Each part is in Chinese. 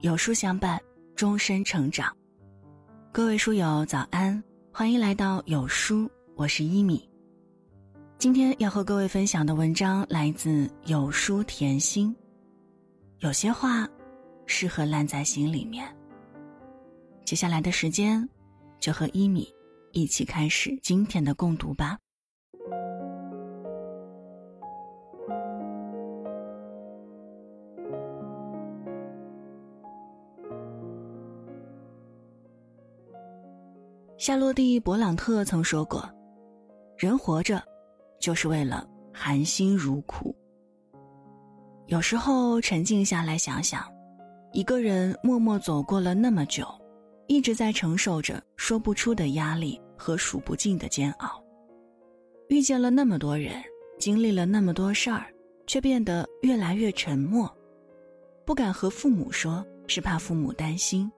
有书相伴，终身成长。各位书友早安，欢迎来到有书，我是一米。今天要和各位分享的文章来自有书甜心。有些话，适合烂在心里面。接下来的时间，就和一米一起开始今天的共读吧。夏洛蒂·勃朗特曾说过：“人活着，就是为了含辛茹苦。”有时候沉静下来想想，一个人默默走过了那么久，一直在承受着说不出的压力和数不尽的煎熬，遇见了那么多人，经历了那么多事儿，却变得越来越沉默，不敢和父母说，是怕父母担心。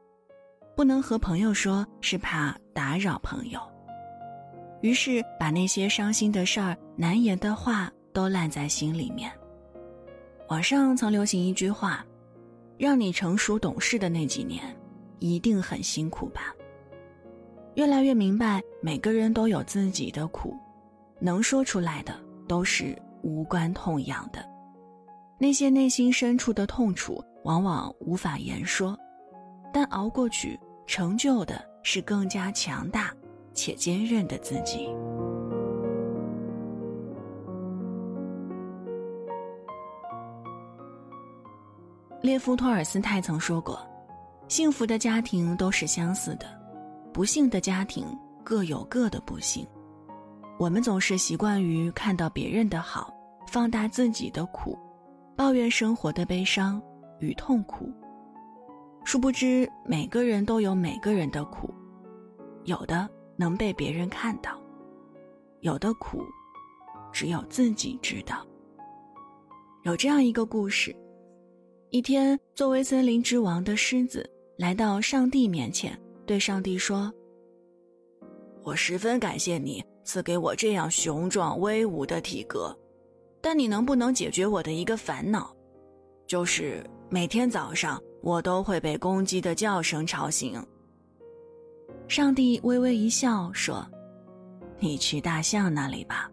不能和朋友说，是怕打扰朋友，于是把那些伤心的事儿、难言的话都烂在心里面。网上曾流行一句话：“让你成熟懂事的那几年，一定很辛苦吧？”越来越明白，每个人都有自己的苦，能说出来的都是无关痛痒的，那些内心深处的痛楚，往往无法言说，但熬过去。成就的是更加强大且坚韧的自己。列夫·托尔斯泰曾说过：“幸福的家庭都是相似的，不幸的家庭各有各的不幸。”我们总是习惯于看到别人的好，放大自己的苦，抱怨生活的悲伤与痛苦。殊不知，每个人都有每个人的苦，有的能被别人看到，有的苦只有自己知道。有这样一个故事：一天，作为森林之王的狮子来到上帝面前，对上帝说：“我十分感谢你赐给我这样雄壮威武的体格，但你能不能解决我的一个烦恼，就是每天早上。”我都会被公鸡的叫声吵醒。上帝微微一笑说：“你去大象那里吧，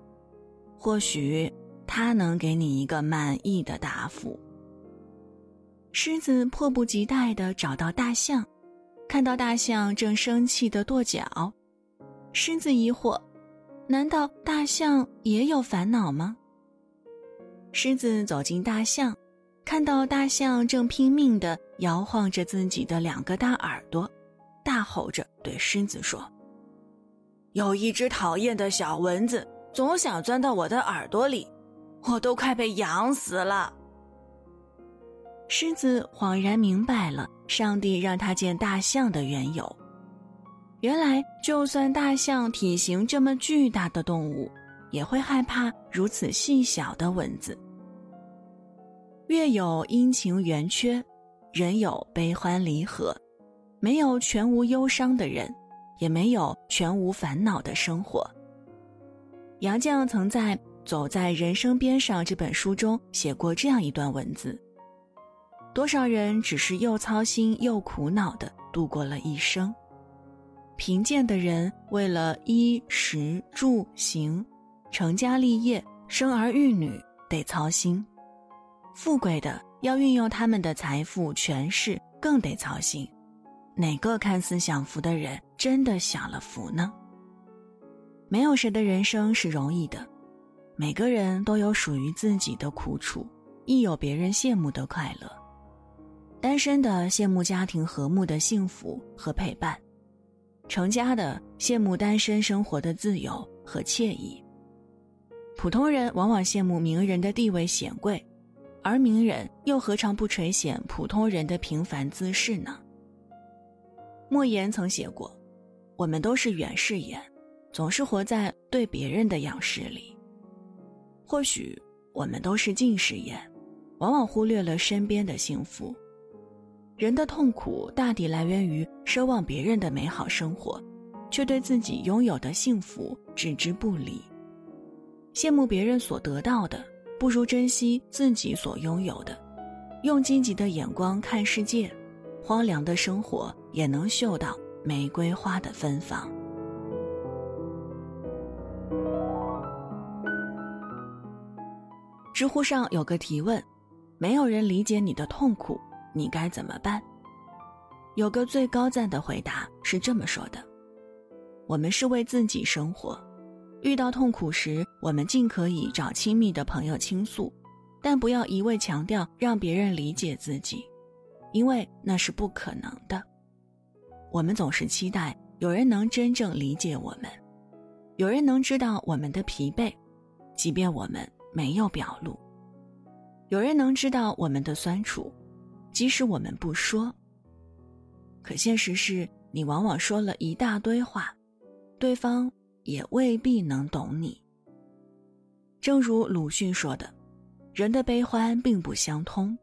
或许他能给你一个满意的答复。”狮子迫不及待地找到大象，看到大象正生气地跺脚，狮子疑惑：“难道大象也有烦恼吗？”狮子走进大象。看到大象正拼命地摇晃着自己的两个大耳朵，大吼着对狮子说：“有一只讨厌的小蚊子总想钻到我的耳朵里，我都快被痒死了。”狮子恍然明白了上帝让他见大象的缘由，原来就算大象体型这么巨大的动物，也会害怕如此细小的蚊子。月有阴晴圆缺，人有悲欢离合，没有全无忧伤的人，也没有全无烦恼的生活。杨绛曾在《走在人生边上》这本书中写过这样一段文字：多少人只是又操心又苦恼的度过了一生？贫贱的人为了衣食住行、成家立业、生儿育女得操心。富贵的要运用他们的财富权势，更得操心。哪个看似享福的人真的享了福呢？没有谁的人生是容易的，每个人都有属于自己的苦楚，亦有别人羡慕的快乐。单身的羡慕家庭和睦的幸福和陪伴，成家的羡慕单身生活的自由和惬意。普通人往往羡慕名人的地位显贵。而名人又何尝不垂涎普通人的平凡姿势呢？莫言曾写过：“我们都是远视眼，总是活在对别人的仰视里；或许我们都是近视眼，往往忽略了身边的幸福。人的痛苦大抵来源于奢望别人的美好生活，却对自己拥有的幸福置之不理，羡慕别人所得到的。”不如珍惜自己所拥有的，用积极的眼光看世界，荒凉的生活也能嗅到玫瑰花的芬芳。知乎上有个提问：没有人理解你的痛苦，你该怎么办？有个最高赞的回答是这么说的：我们是为自己生活，遇到痛苦时，我们尽可以找亲密的朋友倾诉，但不要一味强调让别人理解自己，因为那是不可能的。我们总是期待有人能真正理解我们，有人能知道我们的疲惫，即便我们。没有表露，有人能知道我们的酸楚，即使我们不说。可现实是你往往说了一大堆话，对方也未必能懂你。正如鲁迅说的：“人的悲欢并不相通，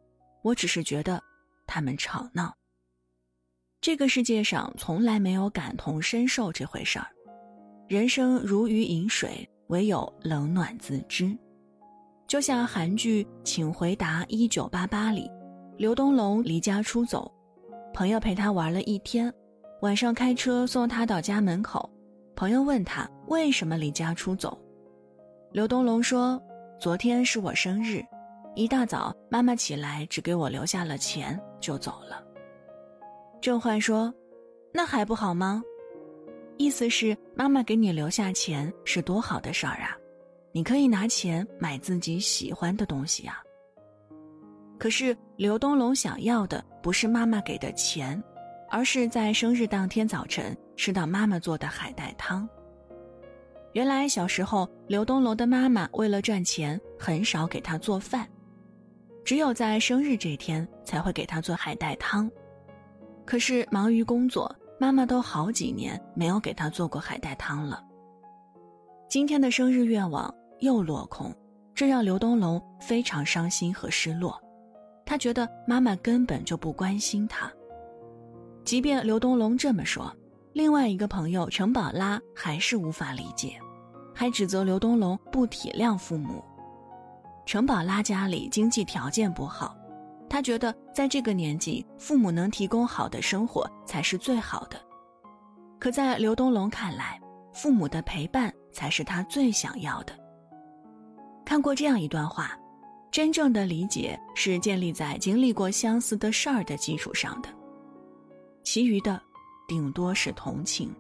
我只是觉得他们吵闹。”这个世界上从来没有感同身受这回事儿，人生如鱼饮水，唯有冷暖自知。就像韩剧《请回答一九八八》里，刘东龙离家出走，朋友陪他玩了一天，晚上开车送他到家门口。朋友问他为什么离家出走，刘东龙说：“昨天是我生日，一大早妈妈起来只给我留下了钱就走了。”郑焕说：“那还不好吗？意思是妈妈给你留下钱是多好的事儿啊。”你可以拿钱买自己喜欢的东西啊。可是刘东龙想要的不是妈妈给的钱，而是在生日当天早晨吃到妈妈做的海带汤。原来小时候刘东龙的妈妈为了赚钱，很少给他做饭，只有在生日这天才会给他做海带汤。可是忙于工作，妈妈都好几年没有给他做过海带汤了。今天的生日愿望。又落空，这让刘东龙非常伤心和失落。他觉得妈妈根本就不关心他。即便刘东龙这么说，另外一个朋友陈宝拉还是无法理解，还指责刘东龙不体谅父母。陈宝拉家里经济条件不好，他觉得在这个年纪，父母能提供好的生活才是最好的。可在刘东龙看来，父母的陪伴才是他最想要的。看过这样一段话：真正的理解是建立在经历过相似的事儿的基础上的，其余的顶多是同情。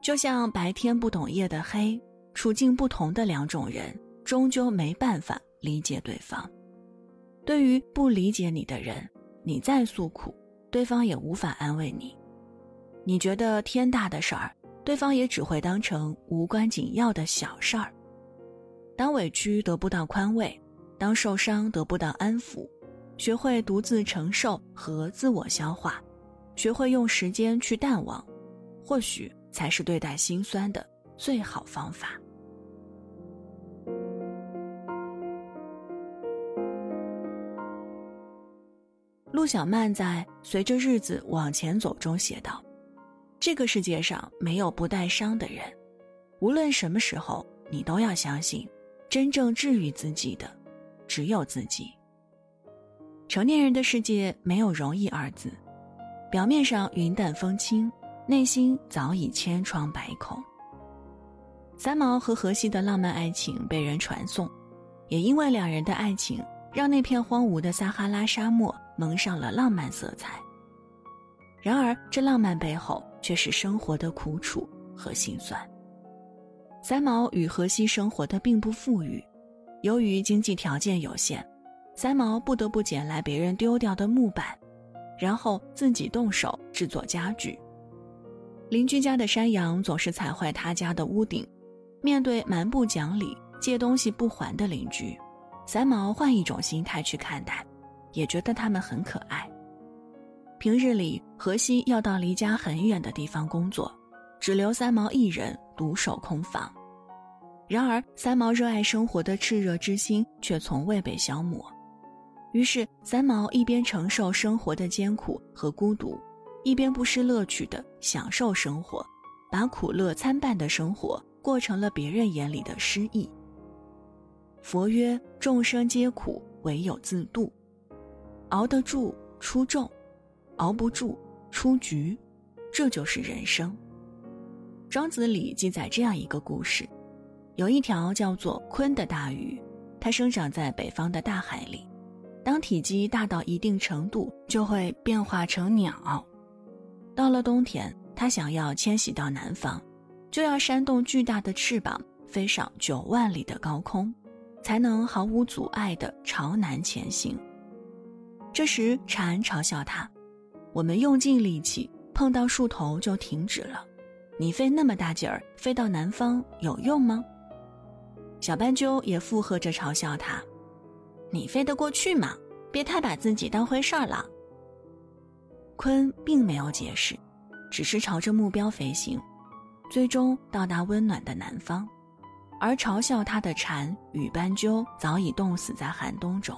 就像白天不懂夜的黑，处境不同的两种人，终究没办法理解对方。对于不理解你的人，你再诉苦，对方也无法安慰你。你觉得天大的事儿，对方也只会当成无关紧要的小事儿。当委屈得不到宽慰，当受伤得不到安抚，学会独自承受和自我消化，学会用时间去淡忘，或许才是对待心酸的最好方法。陆小曼在《随着日子往前走》中写道：“这个世界上没有不带伤的人，无论什么时候，你都要相信。”真正治愈自己的，只有自己。成年人的世界没有容易二字，表面上云淡风轻，内心早已千疮百孔。三毛和荷西的浪漫爱情被人传颂，也因为两人的爱情，让那片荒芜的撒哈拉沙漠蒙上了浪漫色彩。然而，这浪漫背后却是生活的苦楚和心酸。三毛与荷西生活的并不富裕，由于经济条件有限，三毛不得不捡来别人丢掉的木板，然后自己动手制作家具。邻居家的山羊总是踩坏他家的屋顶，面对蛮不讲理、借东西不还的邻居，三毛换一种心态去看待，也觉得他们很可爱。平日里，荷西要到离家很远的地方工作。只留三毛一人独守空房，然而三毛热爱生活的炽热之心却从未被消磨。于是，三毛一边承受生活的艰苦和孤独，一边不失乐趣的享受生活，把苦乐参半的生活过成了别人眼里的诗意。佛曰：“众生皆苦，唯有自度。熬得住出众，熬不住，出局，这就是人生。庄子里记载这样一个故事：有一条叫做鲲的大鱼，它生长在北方的大海里。当体积大到一定程度，就会变化成鸟。到了冬天，它想要迁徙到南方，就要扇动巨大的翅膀，飞上九万里的高空，才能毫无阻碍地朝南前行。这时，蝉嘲笑他：“我们用尽力气，碰到树头就停止了。你费那么大劲儿飞到南方有用吗？”小斑鸠也附和着嘲笑他。你飞得过去吗？别太把自己当回事儿了。鲲并没有解释，只是朝着目标飞行，最终到达温暖的南方。而嘲笑他的蝉与斑鸠早已冻死在寒冬中。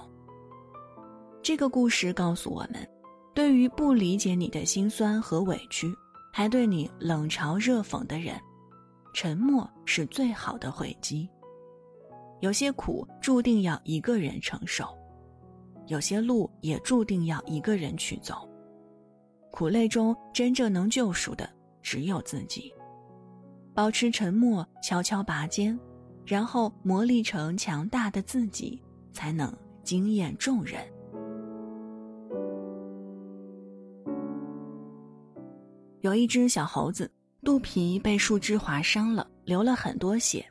这个故事告诉我们，对于不理解你的辛酸和委屈，还对你冷嘲热讽的人，沉默是最好的回击。有些苦注定要一个人承受，有些路也注定要一个人去走。苦累中真正能救赎的只有自己。保持沉默，悄悄拔尖，然后磨砺成强大的自己，才能惊艳众人。有一只小猴子，肚皮被树枝划伤了，流了很多血。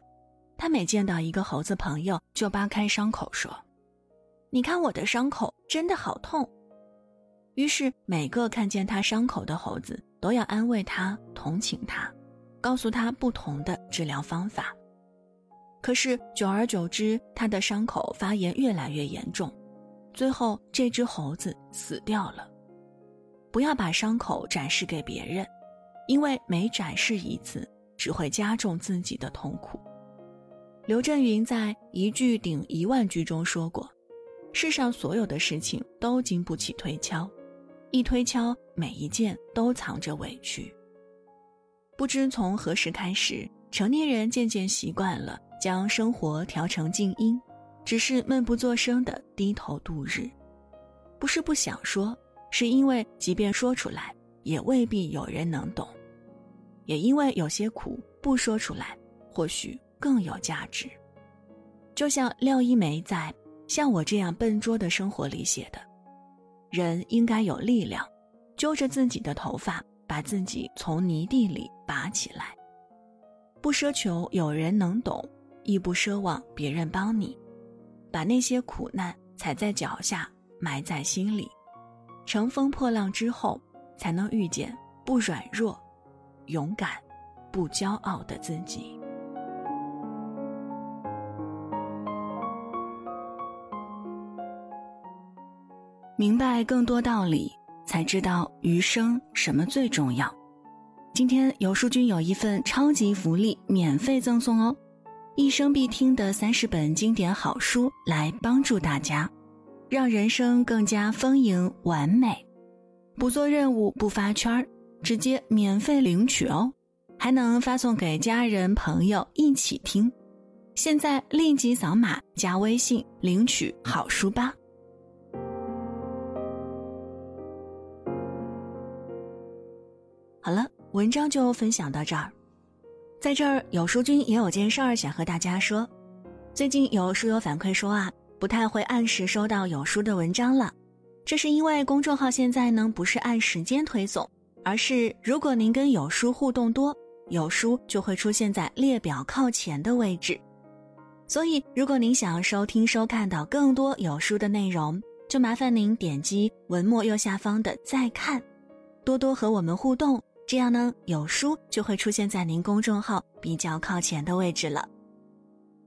他每见到一个猴子朋友，就扒开伤口说：“你看我的伤口真的好痛。”于是每个看见他伤口的猴子都要安慰他、同情他，告诉他不同的治疗方法。可是久而久之，他的伤口发炎越来越严重，最后这只猴子死掉了。不要把伤口展示给别人，因为每展示一次，只会加重自己的痛苦。刘震云在“一句顶一万句”中说过：“世上所有的事情都经不起推敲，一推敲，每一件都藏着委屈。”不知从何时开始，成年人渐渐习惯了将生活调成静音，只是闷不作声的低头度日。不是不想说，是因为即便说出来，也未必有人能懂；也因为有些苦不说出来，或许。更有价值，就像廖一梅在《像我这样笨拙的生活》里写的：“人应该有力量，揪着自己的头发，把自己从泥地里拔起来。不奢求有人能懂，亦不奢望别人帮你，把那些苦难踩在脚下，埋在心里。乘风破浪之后，才能遇见不软弱、勇敢、不骄傲的自己。”明白更多道理，才知道余生什么最重要。今天有书君有一份超级福利，免费赠送哦！一生必听的三十本经典好书，来帮助大家，让人生更加丰盈完美。不做任务，不发圈儿，直接免费领取哦，还能发送给家人朋友一起听。现在立即扫码加微信领取好书吧。文章就分享到这儿。在这儿，有书君也有件事儿想和大家说。最近有书友反馈说啊，不太会按时收到有书的文章了。这是因为公众号现在呢不是按时间推送，而是如果您跟有书互动多，有书就会出现在列表靠前的位置。所以，如果您想要收听收看到更多有书的内容，就麻烦您点击文末右下方的再看，多多和我们互动。这样呢，有书就会出现在您公众号比较靠前的位置了。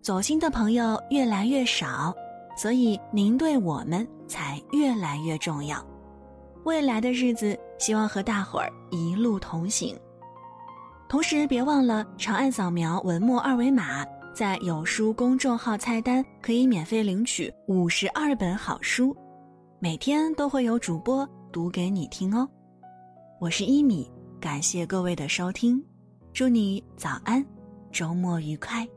走心的朋友越来越少，所以您对我们才越来越重要。未来的日子，希望和大伙儿一路同行。同时，别忘了长按扫描文末二维码，在有书公众号菜单可以免费领取五十二本好书，每天都会有主播读给你听哦。我是一米。感谢各位的收听，祝你早安，周末愉快。